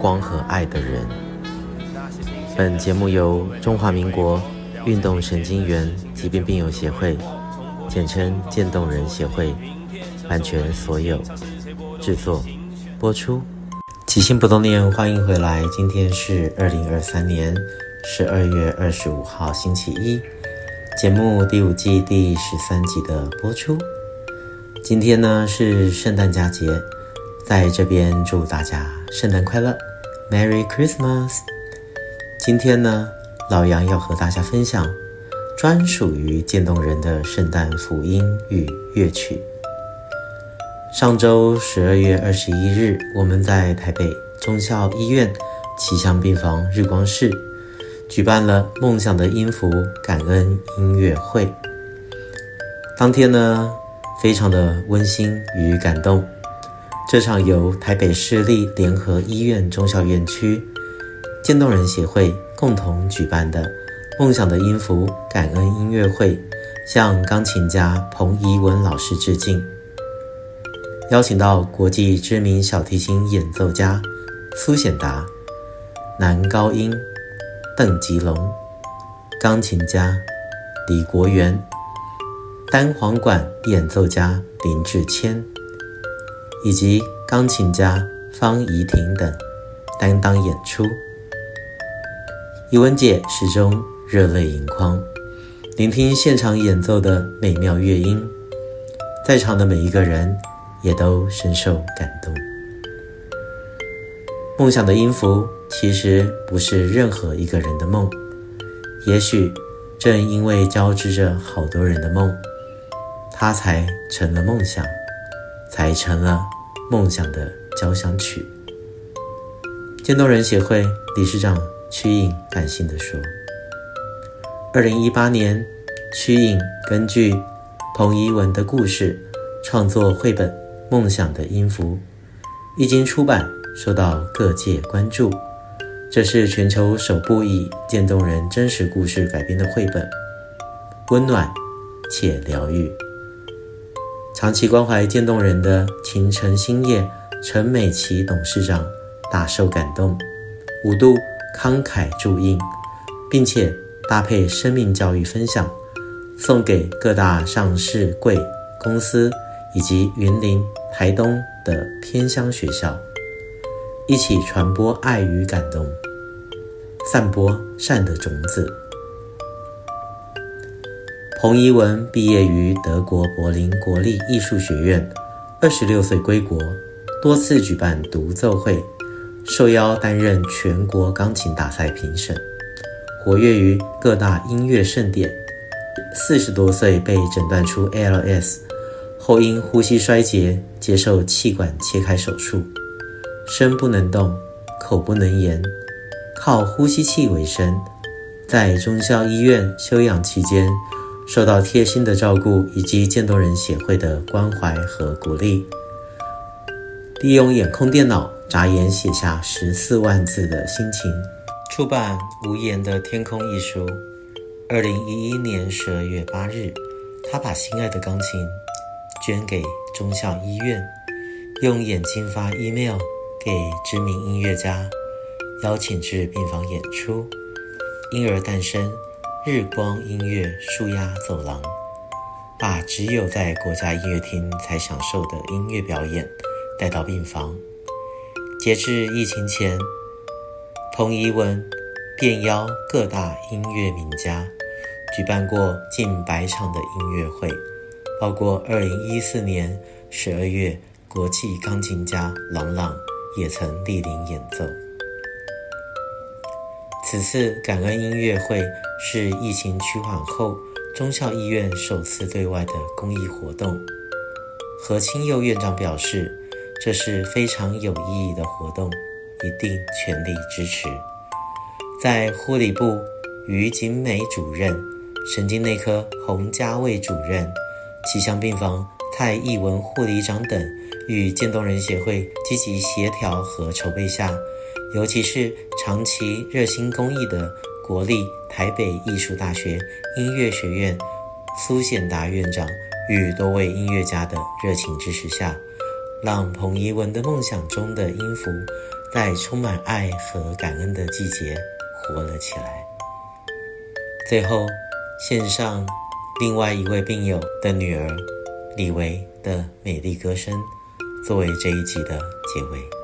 光和爱的人。本节目由中华民国运动神经元疾病病友协会，简称渐冻人协会，版权所有，制作播出。起心不冻念，欢迎回来。今天是二零二三年十二月二十五号，星期一，节目第五季第十三集的播出。今天呢是圣诞佳节，在这边祝大家圣诞快乐，Merry Christmas。今天呢，老杨要和大家分享专属于渐冻人的圣诞福音与乐曲。上周十二月二十一日，我们在台北忠孝医院奇象病房日光室举办了《梦想的音符》感恩音乐会。当天呢，非常的温馨与感动。这场由台北市立联合医院中孝院区渐冻人协会共同举办的《梦想的音符》感恩音乐会，向钢琴家彭怡文老师致敬。邀请到国际知名小提琴演奏家苏显达、男高音邓吉龙、钢琴家李国元、单簧管演奏家林志谦，以及钢琴家方怡婷等担当演出。怡文姐始终热泪盈眶，聆听现场演奏的美妙乐音，在场的每一个人。也都深受感动。梦想的音符其实不是任何一个人的梦，也许正因为交织着好多人的梦，它才成了梦想，才成了梦想的交响曲。渐冻人协会理事长曲颖感性地说：“二零一八年，曲颖根据彭怡文的故事创作绘本。”梦想的音符一经出版，受到各界关注。这是全球首部以渐冻人真实故事改编的绘本，温暖且疗愈。长期关怀渐冻人的勤诚兴业陈美琪董事长大受感动，五度慷慨助印，并且搭配生命教育分享，送给各大上市柜公司。以及云林、台东的偏乡学校，一起传播爱与感动，散播善的种子。彭怡文毕业于德国柏林国立艺术学院，二十六岁归国，多次举办独奏会，受邀担任全国钢琴大赛评审，活跃于各大音乐盛典。四十多岁被诊断出 ALS。后因呼吸衰竭，接受气管切开手术，身不能动，口不能言，靠呼吸器为生。在忠孝医院休养期间，受到贴心的照顾以及渐冻人协会的关怀和鼓励，利用眼控电脑眨眼写下十四万字的心情，出版《无言的天空》一书。二零一一年十二月八日，他把心爱的钢琴。捐给中校医院，用眼睛发 email 给知名音乐家，邀请至病房演出，因而诞生日光音乐舒压走廊，把只有在国家音乐厅才享受的音乐表演带到病房。截至疫情前，彭怡文便邀各大音乐名家举办过近百场的音乐会。包括二零一四年十二月，国际钢琴家郎朗也曾莅临演奏。此次感恩音乐会是疫情趋缓后，中孝医院首次对外的公益活动。何清佑院长表示，这是非常有意义的活动，一定全力支持。在护理部，于景美主任、神经内科洪家卫主任、气象病房蔡义文护理长等，与渐冻人协会积极协调和筹备下，尤其是长期热心公益的国立台北艺术大学音乐学院苏显达院长与多位音乐家的热情支持下，让彭怡文的梦想中的音符，在充满爱和感恩的季节活了起来。最后，献上另外一位病友的女儿李维的美丽歌声，作为这一集的结尾。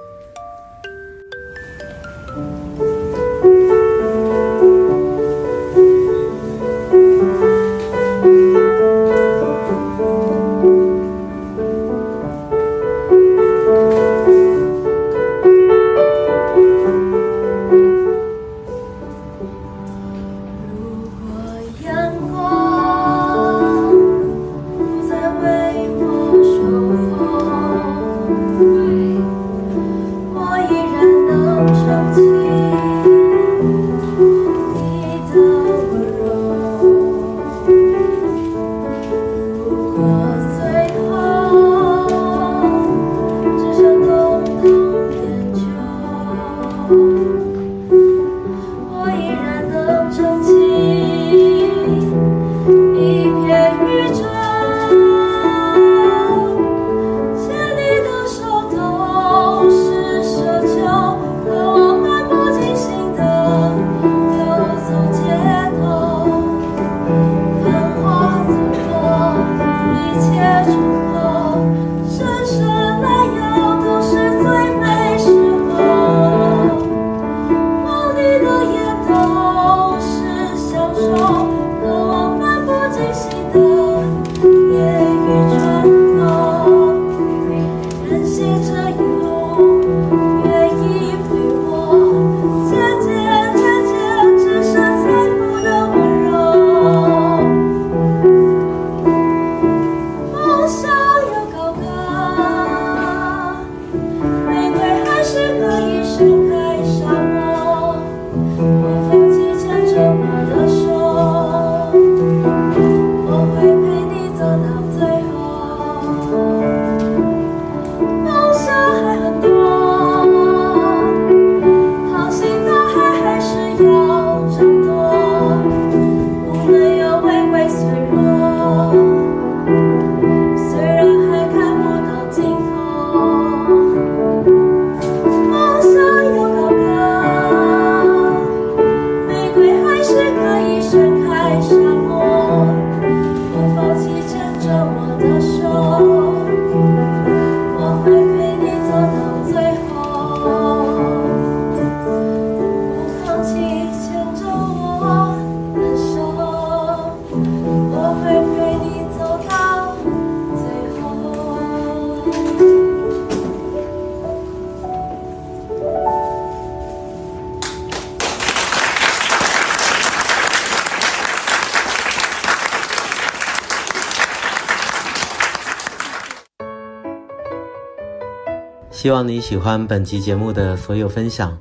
希望你喜欢本期节目的所有分享，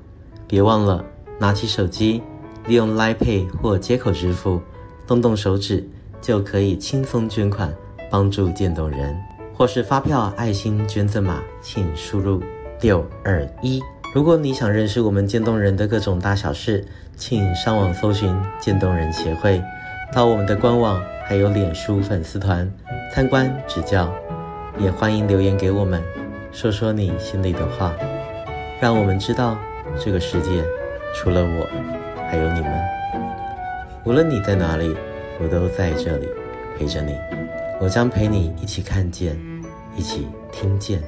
别忘了拿起手机，利用 Line Pay 或接口支付，动动手指就可以轻松捐款，帮助渐冻人，或是发票爱心捐赠码，请输入六二一。如果你想认识我们渐冻人的各种大小事，请上网搜寻渐冻人协会，到我们的官网还有脸书粉丝团参观指教，也欢迎留言给我们。说说你心里的话，让我们知道这个世界除了我，还有你们。无论你在哪里，我都在这里陪着你。我将陪你一起看见，一起听见。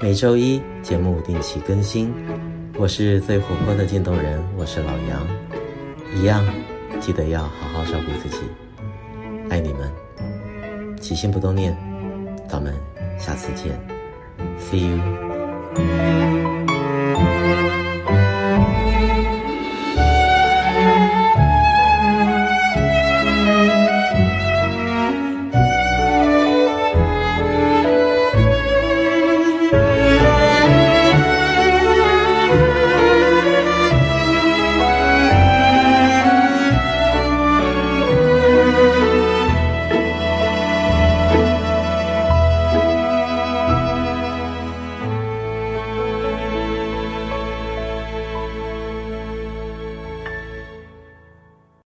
每周一节目定期更新。我是最活泼的渐冻人，我是老杨。一样，记得要好好照顾自己。爱你们，起心动念，咱们下次见。See you.